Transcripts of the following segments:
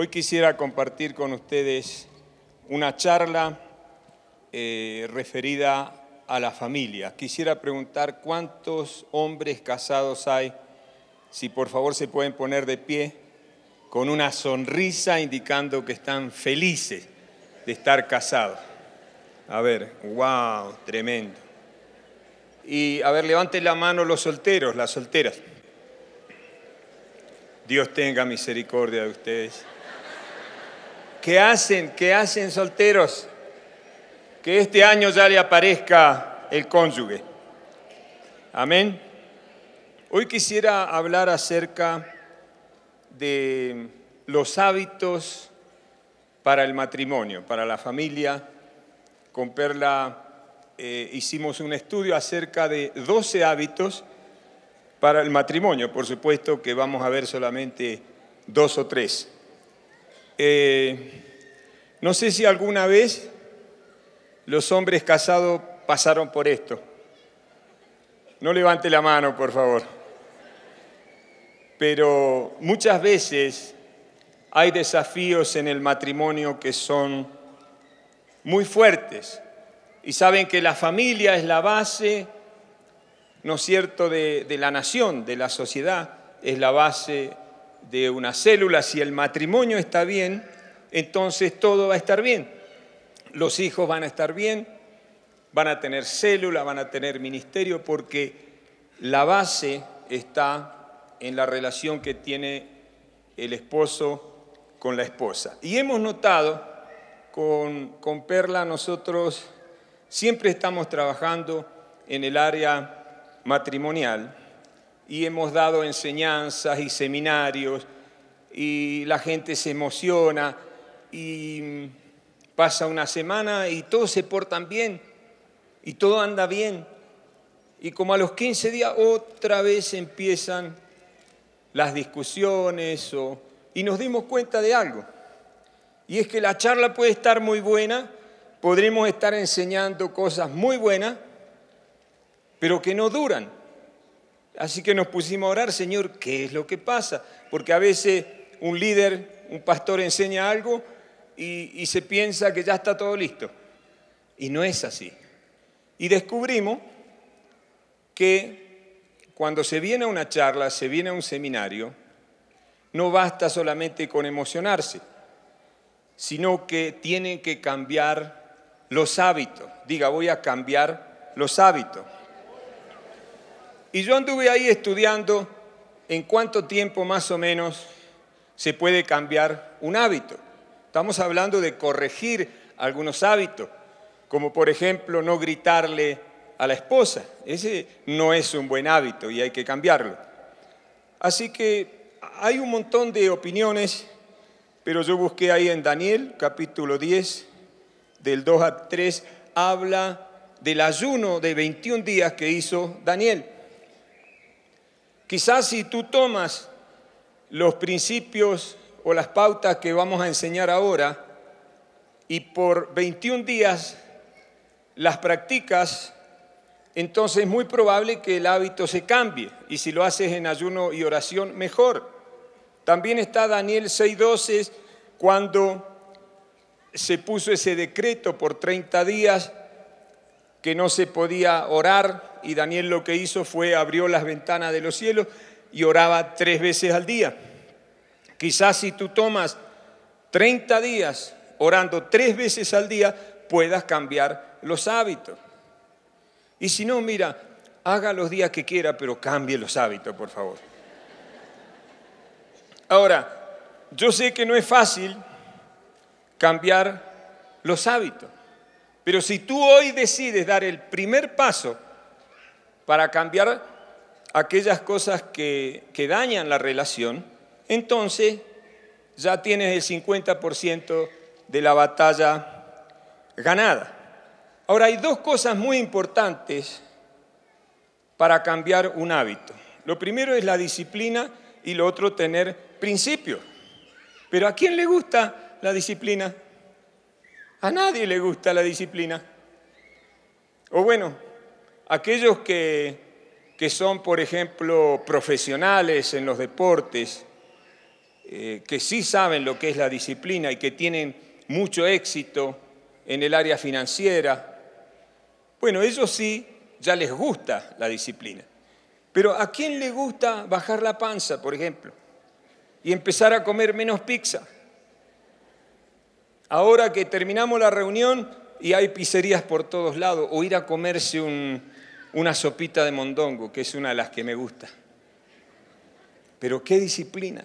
Hoy quisiera compartir con ustedes una charla eh, referida a la familia. Quisiera preguntar cuántos hombres casados hay, si por favor se pueden poner de pie, con una sonrisa indicando que están felices de estar casados. A ver, wow, tremendo. Y a ver, levanten la mano los solteros, las solteras. Dios tenga misericordia de ustedes. ¿Qué hacen? ¿Qué hacen solteros? Que este año ya le aparezca el cónyuge. Amén. Hoy quisiera hablar acerca de los hábitos para el matrimonio, para la familia. Con Perla eh, hicimos un estudio acerca de 12 hábitos para el matrimonio. Por supuesto que vamos a ver solamente dos o tres. Eh, no sé si alguna vez los hombres casados pasaron por esto. No levante la mano, por favor. Pero muchas veces hay desafíos en el matrimonio que son muy fuertes y saben que la familia es la base, ¿no es cierto?, de, de la nación, de la sociedad, es la base de una célula. Si el matrimonio está bien, entonces todo va a estar bien. Los hijos van a estar bien, van a tener célula, van a tener ministerio, porque la base está en la relación que tiene el esposo con la esposa. Y hemos notado con, con Perla, nosotros Siempre estamos trabajando en el área matrimonial y hemos dado enseñanzas y seminarios y la gente se emociona y pasa una semana y todos se portan bien y todo anda bien. Y como a los 15 días otra vez empiezan las discusiones y nos dimos cuenta de algo. Y es que la charla puede estar muy buena, podremos estar enseñando cosas muy buenas, pero que no duran. Así que nos pusimos a orar, Señor, ¿qué es lo que pasa? Porque a veces un líder, un pastor enseña algo y, se piensa que ya está todo listo. Y no es así. Y descubrimos que cuando se viene a una charla, se viene a un seminario, no basta solamente con emocionarse, sino que tiene que cambiar los hábitos. Diga, voy a cambiar los hábitos. Y yo anduve ahí estudiando en cuánto tiempo más o menos se puede cambiar un hábito. Estamos hablando de corregir algunos hábitos, como por ejemplo no gritarle a la esposa. Ese no es un buen hábito y hay que cambiarlo. Así que hay un montón de opiniones, pero yo busqué ahí en Daniel capítulo 10, del 2 a 3, habla del ayuno de 21 días que hizo Daniel. Quizás si tú tomas los principios o las pautas que vamos a enseñar ahora y por 21 días las practicas, entonces es muy probable que el hábito se cambie. Y si lo haces en ayuno y oración, mejor. También está Daniel 6.12 cuando se puso ese decreto por 30 días que no se podía orar y Daniel lo que hizo fue abrió las ventanas de los cielos y oraba tres veces al día. Quizás si tú tomas 30 días orando tres veces al día, puedas cambiar los hábitos. Y si no, mira, haga los días que quiera, pero cambie los hábitos, por favor. Ahora, yo sé que no es fácil cambiar los hábitos. Pero si tú hoy decides dar el primer paso para cambiar aquellas cosas que, dañan la relación, entonces ya tienes el 50% de la batalla ganada. Ahora hay dos cosas muy importantes para cambiar un hábito. Lo primero es la disciplina y lo otro tener principios. Pero ¿a quién le gusta la disciplina? A nadie le gusta la disciplina. O bueno, aquellos que, que son, por ejemplo, profesionales en los deportes, eh, que sí saben lo que es la disciplina y que tienen mucho éxito en el área financiera, bueno, ellos sí ya les gusta la disciplina. Pero ¿a quién le gusta bajar la panza, por ejemplo? Y empezar a comer menos pizza. Ahora que terminamos la reunión y hay pizzerías por todos lados, o ir a comerse una sopita de mondongo, que es una de las que me gusta. Pero qué disciplina.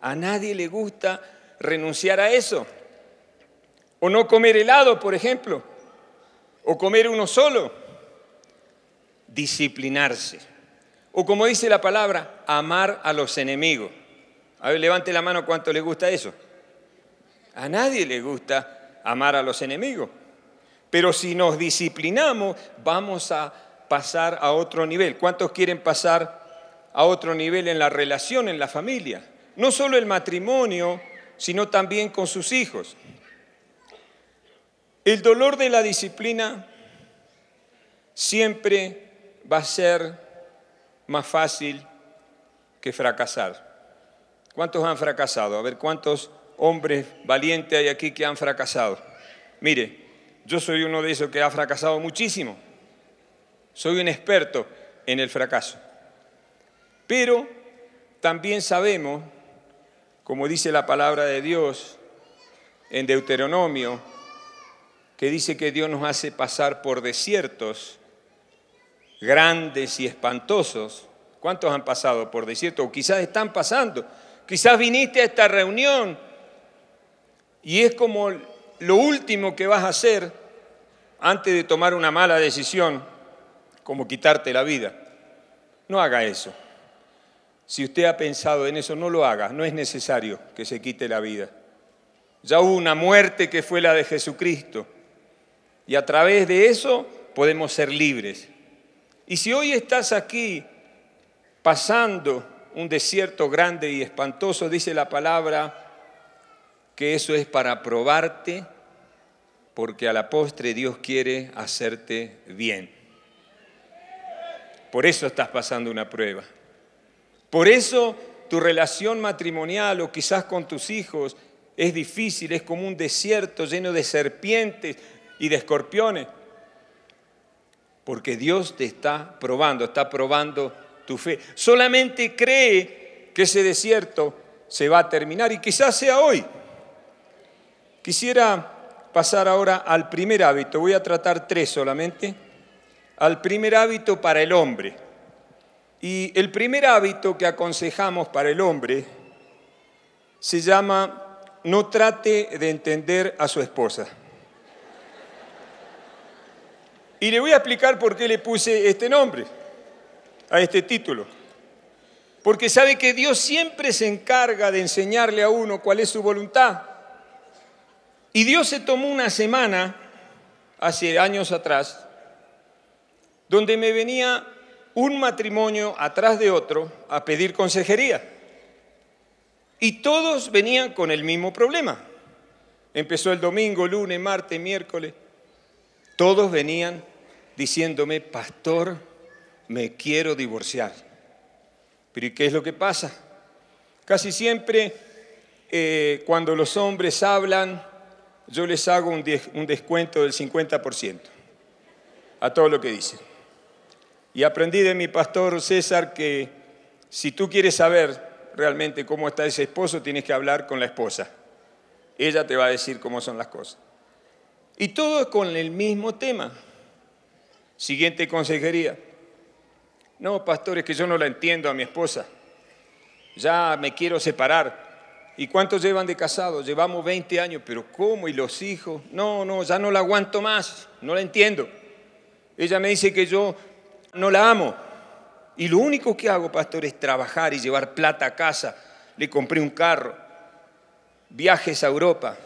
A nadie le gusta renunciar a eso. O no comer helado, por ejemplo. O comer uno solo. Disciplinarse. O como dice la palabra, amar a los enemigos. A ver, levante la mano cuánto le gusta eso. A nadie le gusta amar a los enemigos. Pero si nos disciplinamos, vamos a pasar a otro nivel. ¿Cuántos quieren pasar a otro nivel en la relación, en la familia? No solo el matrimonio, sino también con sus hijos. El dolor de la disciplina siempre va a ser más fácil que fracasar. ¿Cuántos han fracasado? A ver, ¿cuántos hombres valientes hay aquí que han fracasado? Mire, yo soy uno de esos que ha fracasado muchísimo. Soy un experto en el fracaso. Pero también sabemos, como dice la palabra de Dios en Deuteronomio, que dice que Dios nos hace pasar por desiertos grandes y espantosos. ¿Cuántos han pasado por desiertos? O quizás están pasando. Quizás viniste a esta reunión y es como lo último que vas a hacer antes de tomar una mala decisión, como quitarte la vida. No haga eso. Si usted ha pensado en eso, no lo haga. No es necesario que se quite la vida. Ya hubo una muerte que fue la de Jesucristo. Y a través de eso podemos ser libres. Y si hoy estás aquí pasando un desierto grande y espantoso, dice la palabra que eso es para probarte, porque a la postre Dios quiere hacerte bien. Por eso estás pasando una prueba. Por eso tu relación matrimonial o quizás con tus hijos es difícil, es como un desierto lleno de serpientes, y de escorpiones. Porque Dios te está probando, está probando tu fe. Solamente cree que ese desierto se va a terminar y quizás sea hoy. Quisiera pasar ahora al primer hábito. Voy a tratar tres solamente. Al primer hábito para el hombre. Y el primer hábito que aconsejamos para el hombre se llama no trate de entender a su esposa. Y le voy a explicar por qué le puse este nombre a este título. Porque sabe que Dios siempre se encarga de enseñarle a uno cuál es su voluntad. Y Dios se tomó una semana, hace años atrás, donde me venía un matrimonio atrás de otro a pedir consejería. Y todos venían con el mismo problema. Empezó el domingo, lunes, martes, miércoles. Todos venían diciéndome, pastor, me quiero divorciar. Pero ¿y qué es lo que pasa? Casi siempre eh, cuando los hombres hablan, yo les hago un, un descuento del 50% a todo lo que dicen. Y aprendí de mi pastor César que si tú quieres saber realmente cómo está ese esposo, tienes que hablar con la esposa. Ella te va a decir cómo son las cosas. Y todo con el mismo tema. Siguiente consejería. No, pastor, es que yo no la entiendo a mi esposa. Ya me quiero separar. ¿Y cuántos llevan de casado? Llevamos 20 años, pero ¿cómo? ¿Y los hijos? No, no, ya no la aguanto más, no la entiendo. Ella me dice que yo no la amo. Y lo único que hago, pastor, es trabajar y llevar plata a casa. Le compré un carro, viajes a Europa.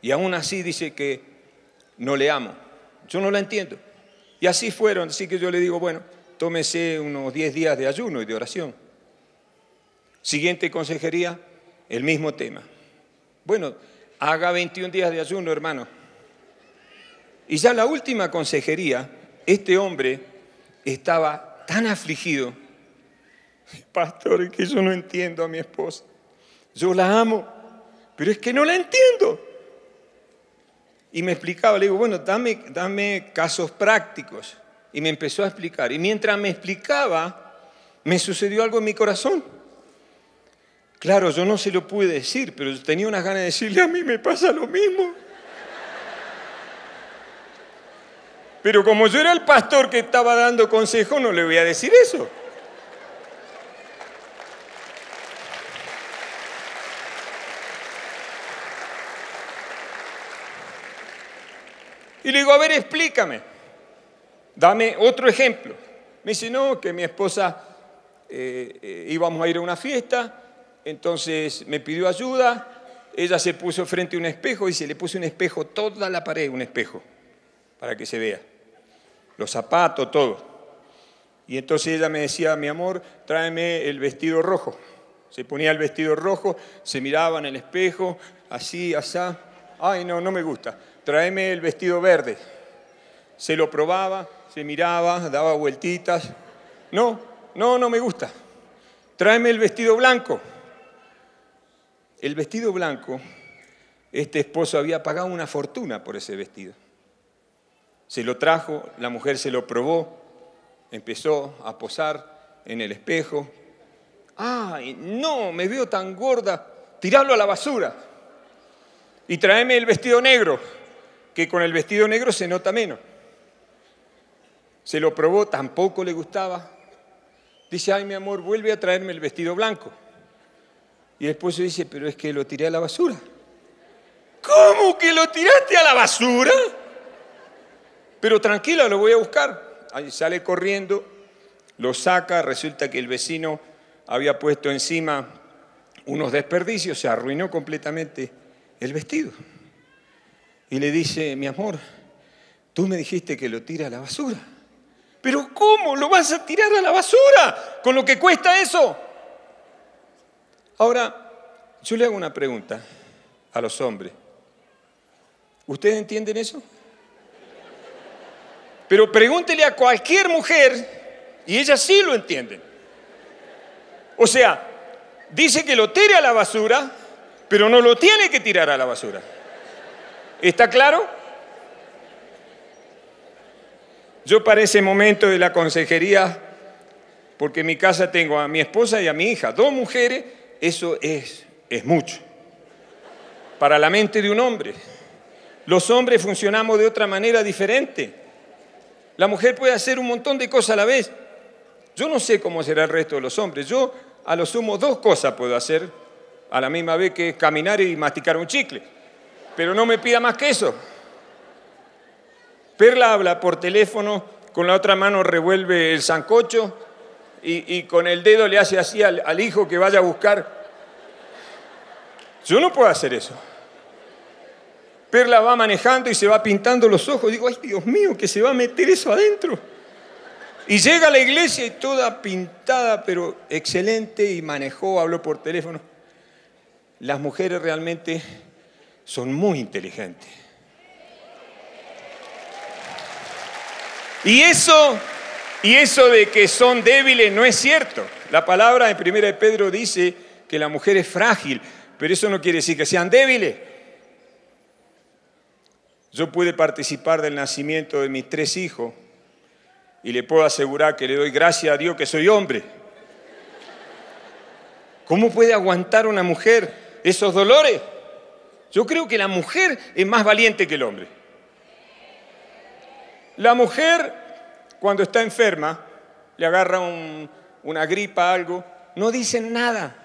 Y aún así dice que no le amo. Yo no la entiendo. Y así fueron, así que yo le digo, bueno, tómese unos 10 días de ayuno y de oración. Siguiente consejería, el mismo tema. Bueno, haga 21 días de ayuno, hermano. Y ya la última consejería, este hombre estaba tan afligido. Pastor, es que yo no entiendo a mi esposa. Yo la amo, pero es que no la entiendo. Y me explicaba, le digo, bueno, dame, dame casos prácticos. Y me empezó a explicar. Y mientras me explicaba, me sucedió algo en mi corazón. Claro, yo no se lo pude decir, pero tenía unas ganas de decirle, a mí me pasa lo mismo. Pero como yo era el pastor que estaba dando consejo, no le voy a decir eso. Y le digo, a ver, explícame. Dame otro ejemplo. Me dice, no, que mi esposa eh, eh, íbamos a ir a una fiesta, entonces me pidió ayuda, ella se puso frente a un espejo y se le puso un espejo, toda la pared, un espejo, para que se vea los zapatos, todo. Y entonces ella me decía, mi amor, tráeme el vestido rojo. Se ponía el vestido rojo, se miraba en el espejo, así, asá. Ay, no, no me gusta. Tráeme el vestido verde. Se lo probaba, se miraba, daba vueltitas. No, no, no me gusta. Tráeme el vestido blanco. El vestido blanco, este esposo había pagado una fortuna por ese vestido. Se lo trajo, la mujer se lo probó, empezó a posar en el espejo. ¡Ay, no! Me veo tan gorda. Tirarlo a la basura. Y tráeme el vestido negro, que con el vestido negro se nota menos. Se lo probó, tampoco le gustaba. Dice, ay mi amor, vuelve a traerme el vestido blanco. Y después dice, pero es que lo tiré a la basura. ¿Cómo que lo tiraste a la basura? Pero tranquila, lo voy a buscar. Ahí sale corriendo, lo saca, resulta que el vecino había puesto encima unos desperdicios, se arruinó completamente el vestido. Y le dice, mi amor, tú me dijiste que lo tira a la basura. Pero ¿cómo lo vas a tirar a la basura con lo que cuesta eso? Ahora, yo le hago una pregunta a los hombres. ¿Ustedes entienden eso? Pero pregúntele a cualquier mujer y ellas sí lo entienden. O sea, dice que lo tire a la basura, pero no lo tiene que tirar a la basura. ¿Está claro? Yo para ese momento de la consejería, porque en mi casa tengo a mi esposa y a mi hija, dos mujeres, eso es, es mucho. Para la mente de un hombre. Los hombres funcionamos de otra manera diferente. La mujer puede hacer un montón de cosas a la vez. Yo no sé cómo será el resto de los hombres. Yo a lo sumo dos cosas puedo hacer a la misma vez que caminar y masticar un chicle. Pero no me pida más que eso. Perla habla por teléfono, con la otra mano revuelve el zancocho y, con el dedo le hace así al hijo que vaya a buscar. Yo no puedo hacer eso. Perla va manejando y se va pintando los ojos. Digo, ay Dios mío, que se va a meter eso adentro. Y llega a la iglesia y toda pintada, pero excelente, y manejó, habló por teléfono. Las mujeres realmente son muy inteligentes. Y eso, y eso de que son débiles no es cierto. La palabra en 1 de Pedro dice que la mujer es frágil, pero eso no quiere decir que sean débiles. Yo pude participar del nacimiento de mis tres hijos y le puedo asegurar que le doy gracias a Dios que soy hombre. ¿Cómo puede aguantar una mujer esos dolores? Yo creo que la mujer es más valiente que el hombre. La mujer, cuando está enferma, le agarra una gripa, algo, no dicen nada.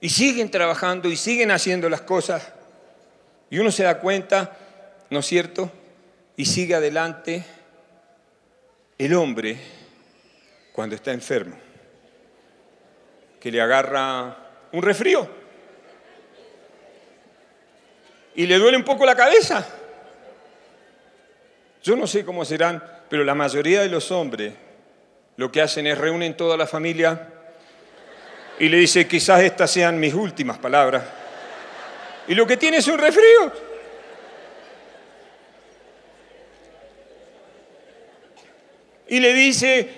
Y siguen trabajando y siguen haciendo las cosas y uno se da cuenta, ¿no es cierto? Y sigue adelante el hombre cuando está enfermo, que le agarra un resfrío y le duele un poco la cabeza. Yo no sé cómo serán, pero la mayoría de los hombres lo que hacen es reúnen toda la familia y le dice, quizás estas sean mis últimas palabras y lo que tiene es un resfrío. Y le dice,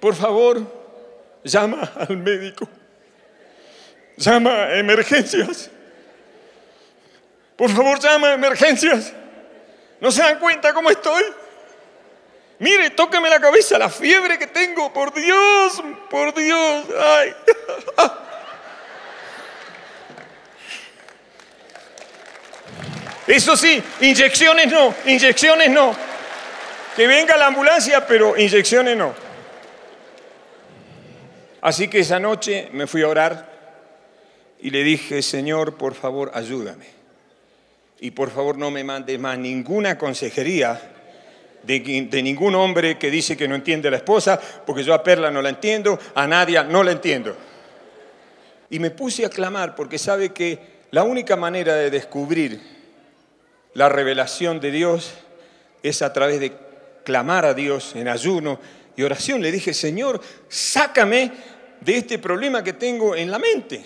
por favor, llama al médico. llama a emergencias. Por favor, llama a emergencias. ¿No se dan cuenta cómo estoy? Mire, tóqueme la cabeza, la fiebre que tengo, por Dios, por Dios. Ay. Eso sí, inyecciones no, inyecciones no. Que venga la ambulancia, pero inyecciones no. Así que esa noche me fui a orar y le dije, Señor, por favor, ayúdame. Y por favor no me mandes más ninguna consejería de, ningún hombre que dice que no entiende a la esposa, porque yo a Perla no la entiendo, a Nadia no la entiendo. Y me puse a clamar porque sabe que la única manera de descubrir la revelación de Dios es a través de clamar a Dios en ayuno y oración. Le dije, Señor, sácame de este problema que tengo en la mente.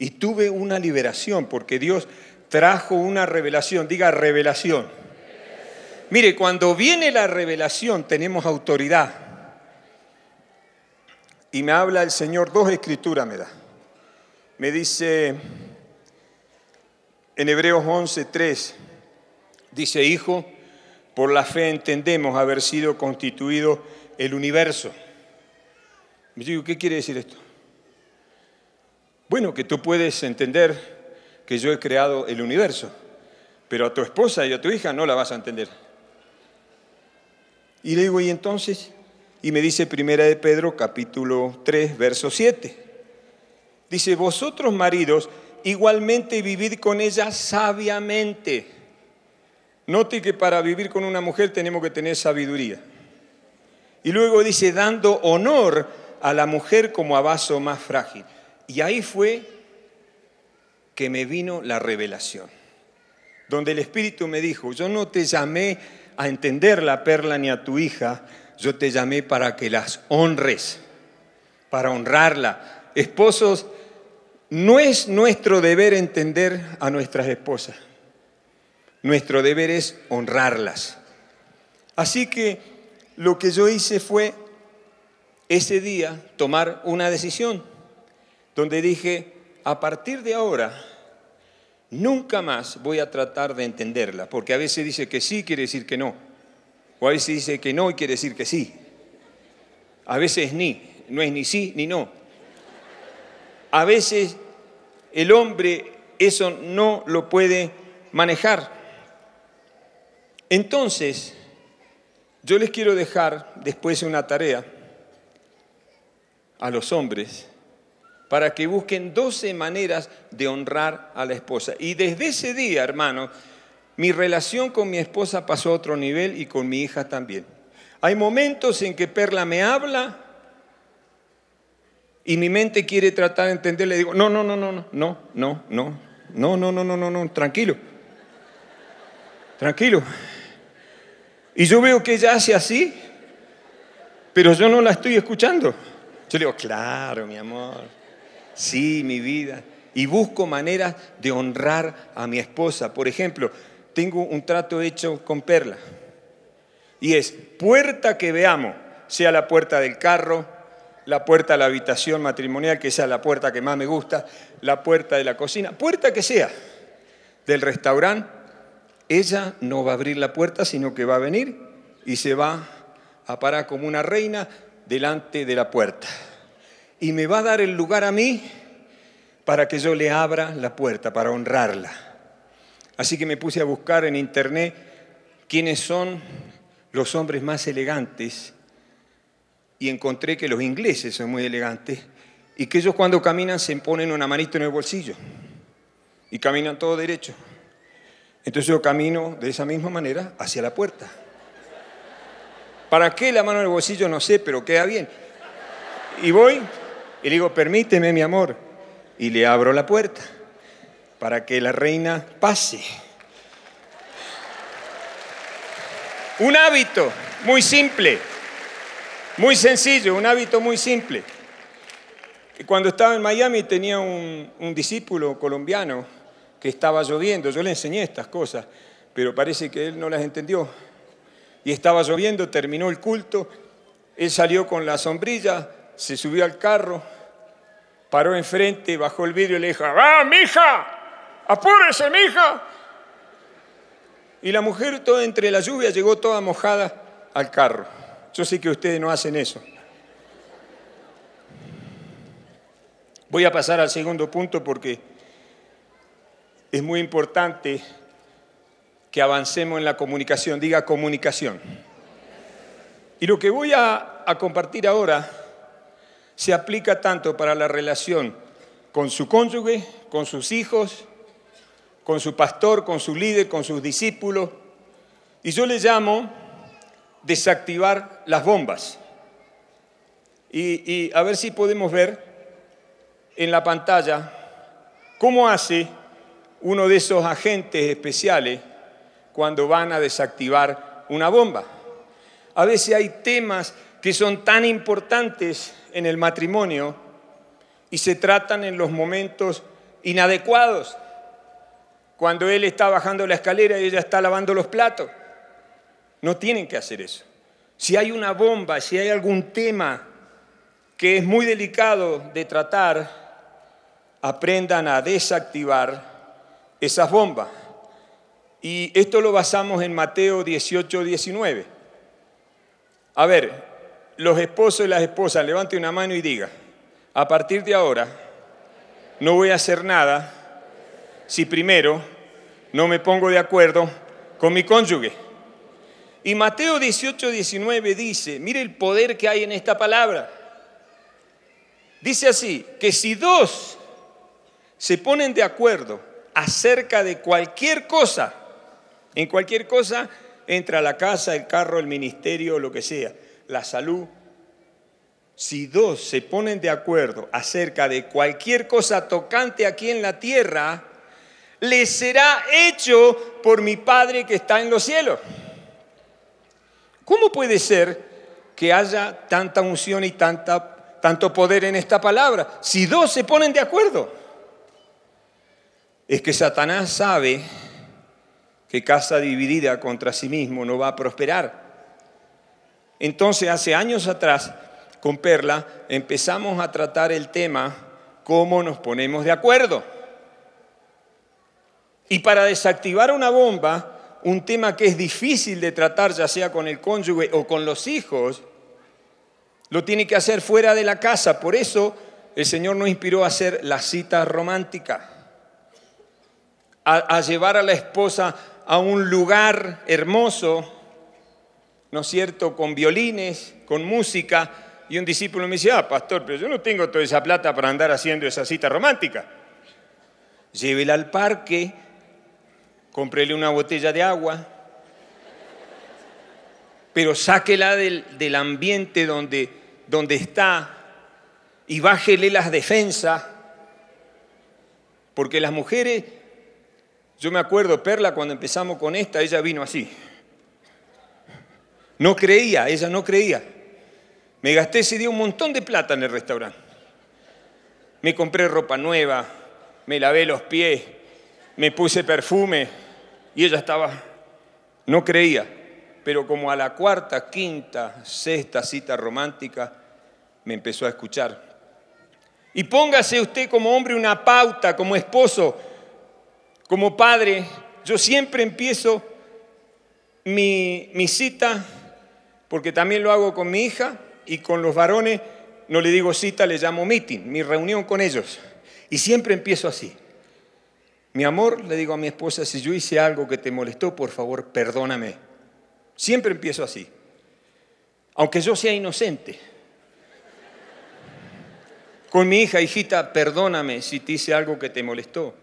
Y tuve una liberación porque Dios trajo una revelación. Diga revelación. Mire, cuando viene la revelación tenemos autoridad. Y me habla el Señor, dos escrituras me da. Me dice en Hebreos 11, 3, Dice, hijo, por la fe entendemos haber sido constituido el universo. Me digo, ¿qué quiere decir esto? Bueno, que tú puedes entender que yo he creado el universo, pero a tu esposa y a tu hija no la vas a entender. Y le digo, ¿y entonces? Y me dice Primera de Pedro, capítulo 3, verso 7. Dice, vosotros maridos, igualmente vivid con ella sabiamente Note que para vivir con una mujer tenemos que tener sabiduría. Y luego dice, dando honor a la mujer como a vaso más frágil. Y ahí fue que me vino la revelación, donde el Espíritu me dijo, yo no te llamé a entender la perla ni a tu hija, yo te llamé para que las honres, para honrarla. Esposos, no es nuestro deber entender a nuestras esposas. Nuestro deber es honrarlas. Así que lo que yo hice fue ese día tomar una decisión donde dije, a partir de ahora, nunca más voy a tratar de entenderla, porque a veces dice que sí quiere decir que no, o a veces dice que no y quiere decir que sí. A veces ni, no es ni sí ni no. A veces el hombre eso no lo puede manejar. Entonces, yo les quiero dejar después una tarea a los hombres para que busquen 12 maneras de honrar a la esposa. Y desde ese día, hermano, mi relación con mi esposa pasó a otro nivel y con mi hija también. Hay momentos en que Perla me habla y mi mente quiere tratar de entender, le digo, no, no, no, no, no, no, no, no, no, no, no, no, no, no, tranquilo, tranquilo. Y yo veo que ella hace así, pero yo no la estoy escuchando. Yo le digo, claro, mi amor, sí, mi vida. Y busco maneras de honrar a mi esposa. Por ejemplo, tengo un trato hecho con Perla. Y es, puerta que veamos, sea la puerta del carro, la puerta de la habitación matrimonial, que sea la puerta que más me gusta, la puerta de la cocina, puerta que sea, del restaurante, ella no va a abrir la puerta, sino que va a venir y se va a parar como una reina delante de la puerta. Y me va a dar el lugar a mí para que yo le abra la puerta, para honrarla. Así que me puse a buscar en internet quiénes son los hombres más elegantes y encontré que los ingleses son muy elegantes y que ellos cuando caminan se ponen una manito en el bolsillo y caminan todo derecho. Entonces yo camino de esa misma manera hacia la puerta. ¿Para qué la mano en el bolsillo? No sé, pero queda bien. Y voy y le digo, permíteme mi amor. Y le abro la puerta para que la reina pase. Un hábito muy simple, muy sencillo, un hábito muy simple. Cuando estaba en Miami tenía un, un discípulo colombiano que estaba lloviendo. Yo le enseñé estas cosas, pero parece que él no las entendió. Y estaba lloviendo, terminó el culto, él salió con la sombrilla, se subió al carro, paró enfrente, bajó el vidrio y le dijo, ¡ah, mija! ¡Apúrese, mija! Y la mujer, toda entre la lluvia, llegó toda mojada al carro. Yo sé que ustedes no hacen eso. Voy a pasar al segundo punto porque es muy importante que avancemos en la comunicación. Diga comunicación. Y lo que voy a, compartir ahora se aplica tanto para la relación con su cónyuge, con sus hijos, con su pastor, con su líder, con sus discípulos. Y yo le llamo desactivar las bombas. Y, y a ver si podemos ver en la pantalla cómo hace uno de esos agentes especiales cuando van a desactivar una bomba. A veces hay temas que son tan importantes en el matrimonio y se tratan en los momentos inadecuados. Cuando él está bajando la escalera y ella está lavando los platos. No tienen que hacer eso. Si hay una bomba, si hay algún tema que es muy delicado de tratar, aprendan a desactivar esas bombas. Y esto lo basamos en Mateo 18, 19. A ver, los esposos y las esposas, levante una mano y diga, a partir de ahora no voy a hacer nada si primero no me pongo de acuerdo con mi cónyuge. Y Mateo 18, 19 dice, mire el poder que hay en esta palabra. Dice así, que si dos se ponen de acuerdo acerca de cualquier cosa, en cualquier cosa entra la casa, el carro, el ministerio, lo que sea, la salud. Si dos se ponen de acuerdo acerca de cualquier cosa tocante aquí en la tierra, les será hecho por mi Padre que está en los cielos. ¿Cómo puede ser que haya tanta unción y tanta, tanto poder en esta palabra si dos se ponen de acuerdo? Es que Satanás sabe que casa dividida contra sí mismo no va a prosperar. Entonces, hace años atrás, con Perla, empezamos a tratar el tema cómo nos ponemos de acuerdo. Y para desactivar una bomba, un tema que es difícil de tratar, ya sea con el cónyuge o con los hijos, lo tiene que hacer fuera de la casa. Por eso el Señor nos inspiró a hacer la cita romántica a, llevar a la esposa a un lugar hermoso, ¿no es cierto?, con violines, con música. Y un discípulo me dice, ah, pastor, pero yo no tengo toda esa plata para andar haciendo esa cita romántica. Llévela al parque, cómprele una botella de agua, pero sáquela del, del ambiente donde, donde está y bájele las defensas, porque las mujeres yo me acuerdo, Perla, cuando empezamos con esta, ella vino así. No creía, ella no creía. Me gasté ese día un montón de plata en el restaurante. Me compré ropa nueva, me lavé los pies, me puse perfume y ella estaba, no creía. Pero como a la cuarta, quinta, sexta cita romántica, me empezó a escuchar. Y póngase usted como hombre una pauta, como esposo, como padre, yo siempre empiezo mi, cita, porque también lo hago con mi hija y con los varones, no le digo cita, le llamo meeting, mi reunión con ellos. Y siempre empiezo así. Mi amor, le digo a mi esposa, si yo hice algo que te molestó, por favor, perdóname. Siempre empiezo así. Aunque yo sea inocente. Con mi hija, hijita, perdóname si te hice algo que te molestó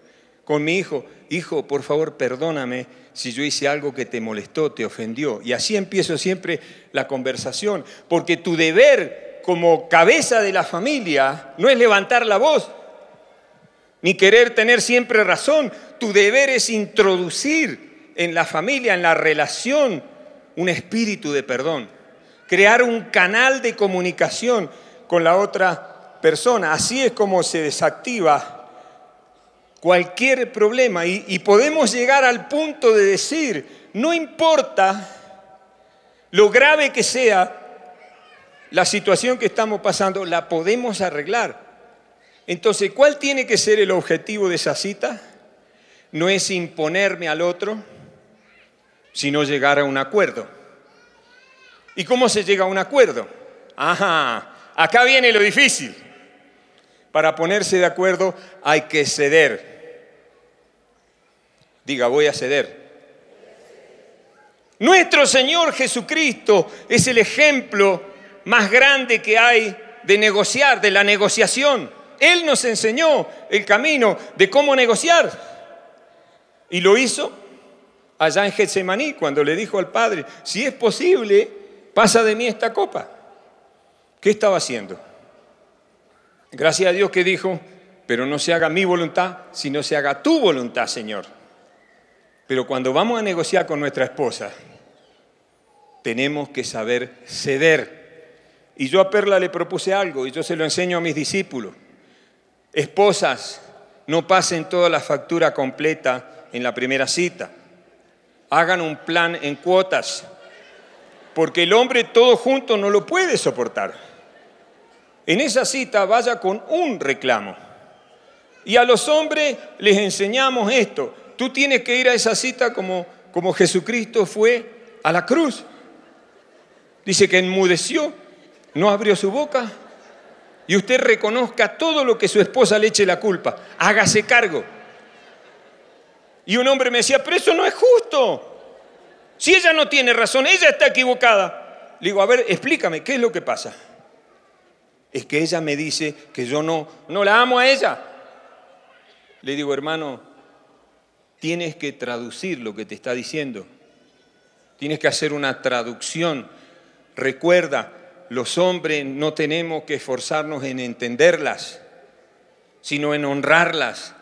con mi hijo, hijo, por favor, perdóname si yo hice algo que te molestó, te ofendió. Y así empiezo siempre la conversación, porque tu deber como cabeza de la familia no es levantar la voz, ni querer tener siempre razón. Tu deber es introducir en la familia, en la relación, un espíritu de perdón, crear un canal de comunicación con la otra persona. Así es como se desactiva cualquier problema y, podemos llegar al punto de decir, no importa lo grave que sea la situación que estamos pasando, la podemos arreglar. Entonces, ¿cuál tiene que ser el objetivo de esa cita? No es imponerme al otro, sino llegar a un acuerdo. ¿Y cómo se llega a un acuerdo? Ajá, acá viene lo difícil. Para ponerse de acuerdo hay que ceder. Diga, voy a ceder. Nuestro Señor Jesucristo es el ejemplo más grande que hay de negociar, de la negociación. Él nos enseñó el camino de cómo negociar. Y lo hizo allá en Getsemaní, cuando le dijo al Padre, si es posible, pasa de mí esta copa. ¿Qué estaba haciendo? Gracias a Dios que dijo, pero no se haga mi voluntad, sino se haga tu voluntad, Señor. Pero cuando vamos a negociar con nuestra esposa, tenemos que saber ceder. Y yo a Perla le propuse algo y yo se lo enseño a mis discípulos. Esposas, no pasen toda la factura completa en la primera cita. Hagan un plan en cuotas, porque el hombre todo junto no lo puede soportar. En esa cita vaya con un reclamo. Y a los hombres les enseñamos esto. Tú tienes que ir a esa cita como, como Jesucristo fue a la cruz. Dice que enmudeció, no abrió su boca y usted reconozca todo lo que su esposa le eche la culpa. Hágase cargo. Y un hombre me decía, pero eso no es justo. Si ella no tiene razón, ella está equivocada. Le digo, a ver, explícame, ¿qué es lo que pasa? Es que ella me dice que yo no, no la amo a ella. Le digo, hermano, tienes que traducir lo que te está diciendo. Tienes que hacer una traducción. Recuerda, los hombres no tenemos que esforzarnos en entenderlas, sino en honrarlas.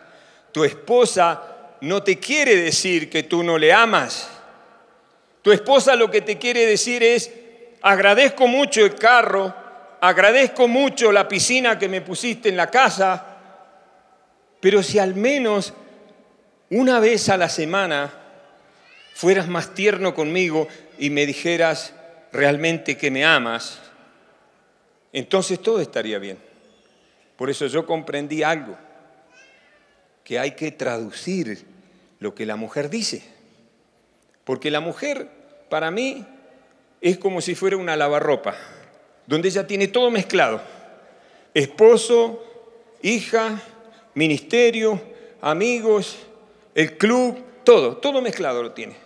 Tu esposa no te quiere decir que tú no le amas. Tu esposa lo que te quiere decir es, agradezco mucho el carro, agradezco mucho la piscina que me pusiste en la casa, pero si al menos una vez a la semana fueras más tierno conmigo y me dijeras realmente que me amas, entonces todo estaría bien. Por eso yo comprendí algo, que hay que traducir lo que la mujer dice. Porque la mujer, para mí, es como si fuera una lavarropa, donde ella tiene todo mezclado. Esposo, hija, ministerio, amigos, el club, todo, todo mezclado lo tiene.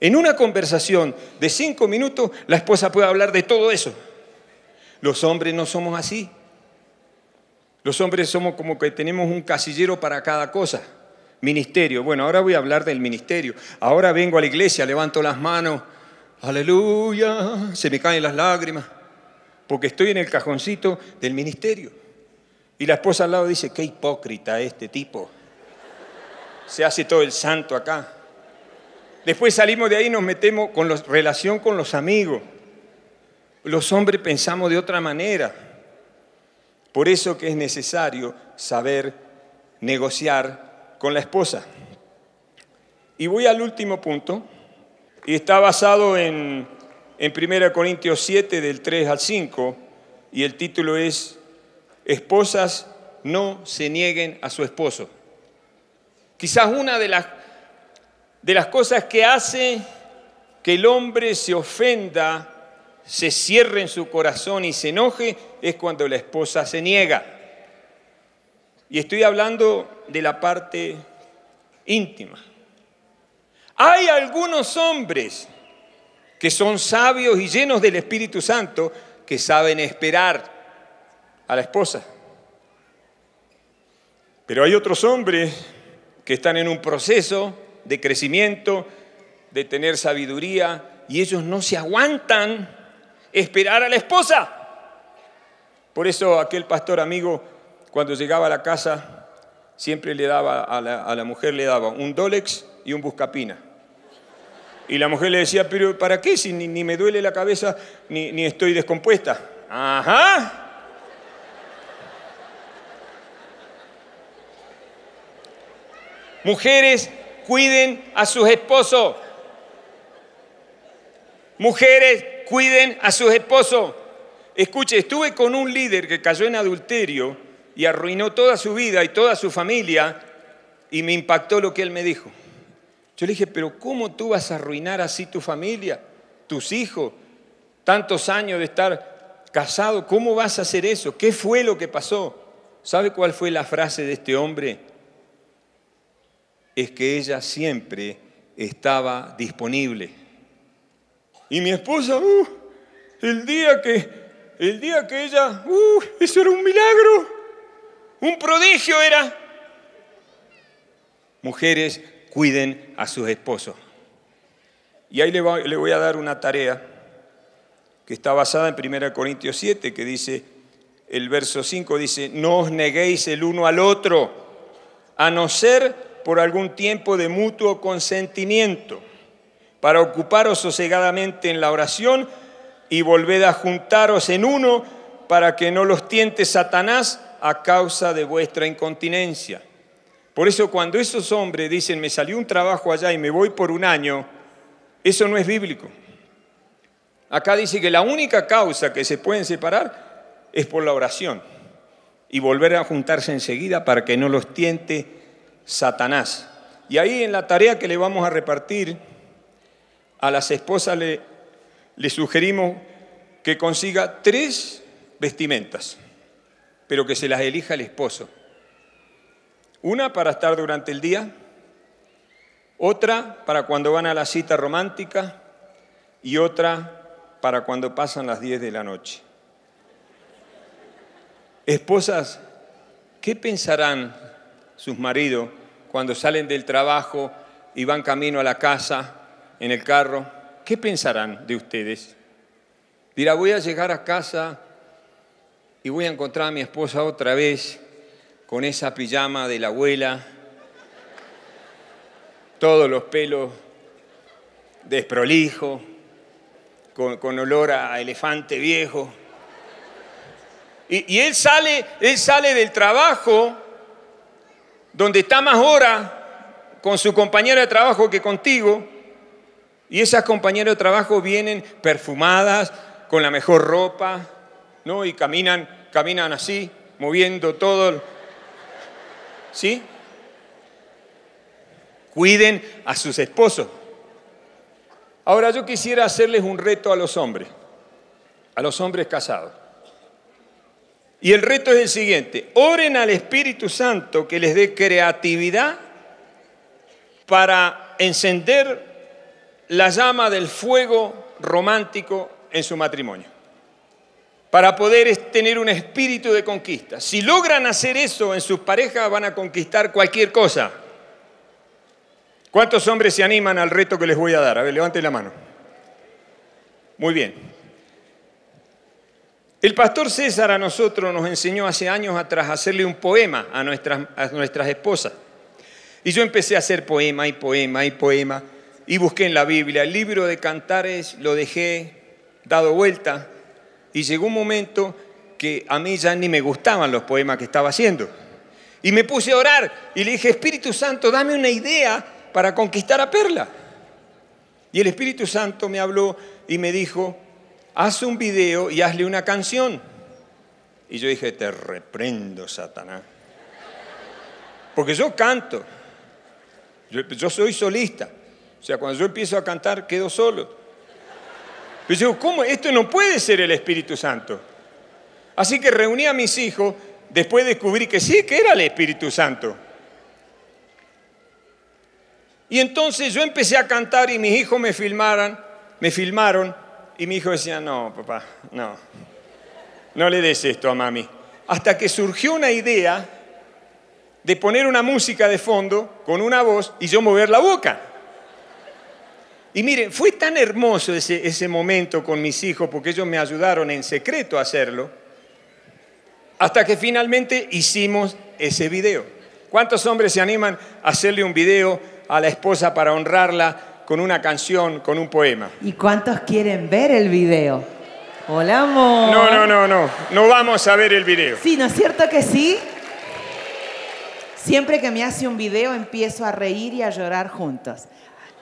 En una conversación de cinco minutos, la esposa puede hablar de todo eso. Los hombres no somos así. Los hombres somos como que tenemos un casillero para cada cosa. Ministerio. Bueno, ahora voy a hablar del ministerio. Ahora vengo a la iglesia, levanto las manos. Aleluya. Se me caen las lágrimas. Porque estoy en el cajoncito del ministerio. Y la esposa al lado dice, qué hipócrita este tipo. Se hace todo el santo acá. Después salimos de ahí y nos metemos con la relación con los amigos. Los hombres pensamos de otra manera. Por eso que es necesario saber negociar con la esposa. Y voy al último punto, y está basado en, en 1 Corintios 7 del 3 al 5, y el título es, Esposas no se nieguen a su esposo. Quizás una de las, de las cosas que hace que el hombre se ofenda se cierre en su corazón y se enoje es cuando la esposa se niega. Y estoy hablando de la parte íntima. Hay algunos hombres que son sabios y llenos del Espíritu Santo que saben esperar a la esposa. Pero hay otros hombres que están en un proceso de crecimiento, de tener sabiduría, y ellos no se aguantan esperar a la esposa. Por eso aquel pastor amigo, cuando llegaba a la casa, siempre le daba a la, mujer le daba un Dolex y un Buscapina. Y la mujer le decía, pero ¿para qué si ni, me duele la cabeza ni, ni estoy descompuesta? Ajá. Mujeres, cuiden a sus esposos. Mujeres, cuiden a sus esposos. Escuche, estuve con un líder que cayó en adulterio y arruinó toda su vida y toda su familia y me impactó lo que él me dijo. Yo le dije, pero ¿cómo tú vas a arruinar así tu familia, tus hijos, tantos años de estar casado? ¿Cómo vas a hacer eso? ¿Qué fue lo que pasó? ¿Sabe cuál fue la frase de este hombre? Es que ella siempre estaba disponible. Y mi esposa, uh, el día que, el día que ella, uh, eso era un milagro, un prodigio era. Mujeres, cuiden a sus esposos. Y ahí le voy a dar una tarea que está basada en 1 Corintios 7, que dice, el verso 5 dice, no os neguéis el uno al otro, a no ser por algún tiempo de mutuo consentimiento, para ocuparos sosegadamente en la oración y volved a juntaros en uno para que no los tiente Satanás a causa de vuestra incontinencia. Por eso cuando esos hombres dicen, me salió un trabajo allá y me voy por un año, eso no es bíblico. Acá dice que la única causa que se pueden separar es por la oración y volver a juntarse enseguida para que no los tiente Satanás. Y ahí en la tarea que le vamos a repartir, a las esposas le, sugerimos que consiga tres vestimentas, pero que se las elija el esposo. Una para estar durante el día, otra para cuando van a la cita romántica y otra para cuando pasan las 10 de la noche. Esposas, ¿qué pensarán sus maridos cuando salen del trabajo y van camino a la casa en el carro? ¿Qué pensarán de ustedes? Dirá, voy a llegar a casa y voy a encontrar a mi esposa otra vez con esa pijama de la abuela, todos los pelos desprolijos, con, con olor a elefante viejo. Y, y, él, sale, él sale del trabajo donde está más hora con su compañero de trabajo que contigo. Y esas compañeras de trabajo vienen perfumadas, con la mejor ropa, ¿no? Y caminan, caminan así, moviendo todo ¿Sí? Cuiden a sus esposos. Ahora yo quisiera hacerles un reto a los hombres, a los hombres casados. Y el reto es el siguiente, oren al Espíritu Santo que les dé creatividad para encender la llama del fuego romántico en su matrimonio para poder tener un espíritu de conquista. Si logran hacer eso en sus parejas, van a conquistar cualquier cosa. ¿Cuántos hombres se animan al reto que les voy a dar? A ver, levanten la mano. Muy bien. El pastor César a nosotros nos enseñó hace años atrás a hacerle un poema a nuestras, a nuestras esposas. Y yo empecé a hacer poema y poema y poema. Y busqué en la Biblia. El libro de cantares lo dejé dado vuelta y llegó un momento que a mí ya ni me gustaban los poemas que estaba haciendo. Y me puse a orar y le dije, Espíritu Santo, dame una idea para conquistar a Perla. Y el Espíritu Santo me habló y me dijo, haz un video y hazle una canción. Y yo dije, te reprendo, Satanás. Porque yo canto, yo, soy solista. O sea, cuando yo empiezo a cantar, quedo solo. Yo digo, ¿cómo? Esto no puede ser el Espíritu Santo. Así que reuní a mis hijos, después descubrí que sí, que era el Espíritu Santo. Y entonces yo empecé a cantar y mis hijos me filmaron, me filmaron y mi hijo decía, no, papá, no, no le des esto a mami. Hasta que surgió una idea de poner una música de fondo con una voz y yo mover la boca. Y miren, fue tan hermoso ese, ese momento con mis hijos porque ellos me ayudaron en secreto a hacerlo, hasta que finalmente hicimos ese video. ¿Cuántos hombres se animan a hacerle un video a la esposa para honrarla con una canción, con un poema? ¿Y cuántos quieren ver el video? Hola, amor. No, no, no, no. No vamos a ver el video. Sí, ¿no es cierto que sí? Siempre que me hace un video empiezo a reír y a llorar juntos.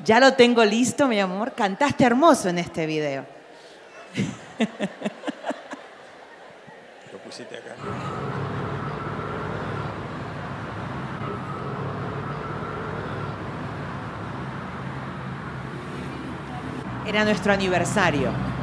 Ya lo tengo listo, mi amor. Cantaste hermoso en este video. Lo pusiste acá. Era nuestro aniversario.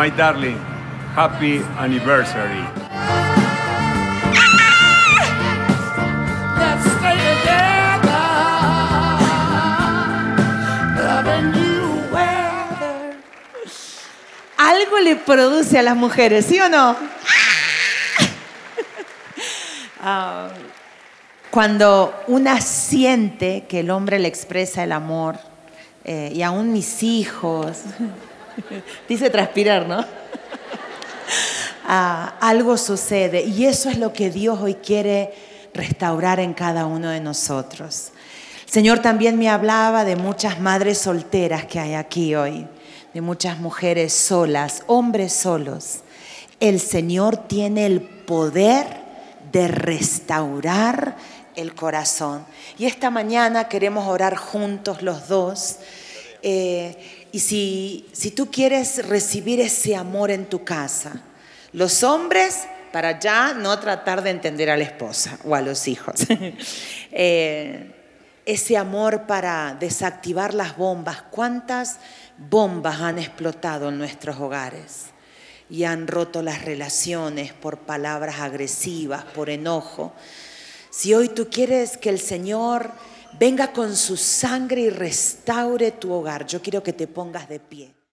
My darling, happy anniversary. Algo le produce a las mujeres, ¿sí o no? Ah, cuando una siente que el hombre le expresa el amor, eh, y aún mis hijos, dice transpirar, ¿no? Ah, algo sucede y eso es lo que Dios hoy quiere restaurar en cada uno de nosotros. El Señor también me hablaba de muchas madres solteras que hay aquí hoy, de muchas mujeres solas, hombres solos. El Señor tiene el poder de restaurar el corazón. Y esta mañana queremos orar juntos los dos. Eh, y si, si tú quieres recibir ese amor en tu casa, los hombres, para ya no tratar de entender a la esposa o a los hijos, eh, ese amor para desactivar las bombas. ¿Cuántas bombas han explotado en nuestros hogares? y han roto las relaciones por palabras agresivas, por enojo. Si hoy tú quieres que el Señor venga con su sangre y restaure tu hogar, yo quiero que te pongas de pie.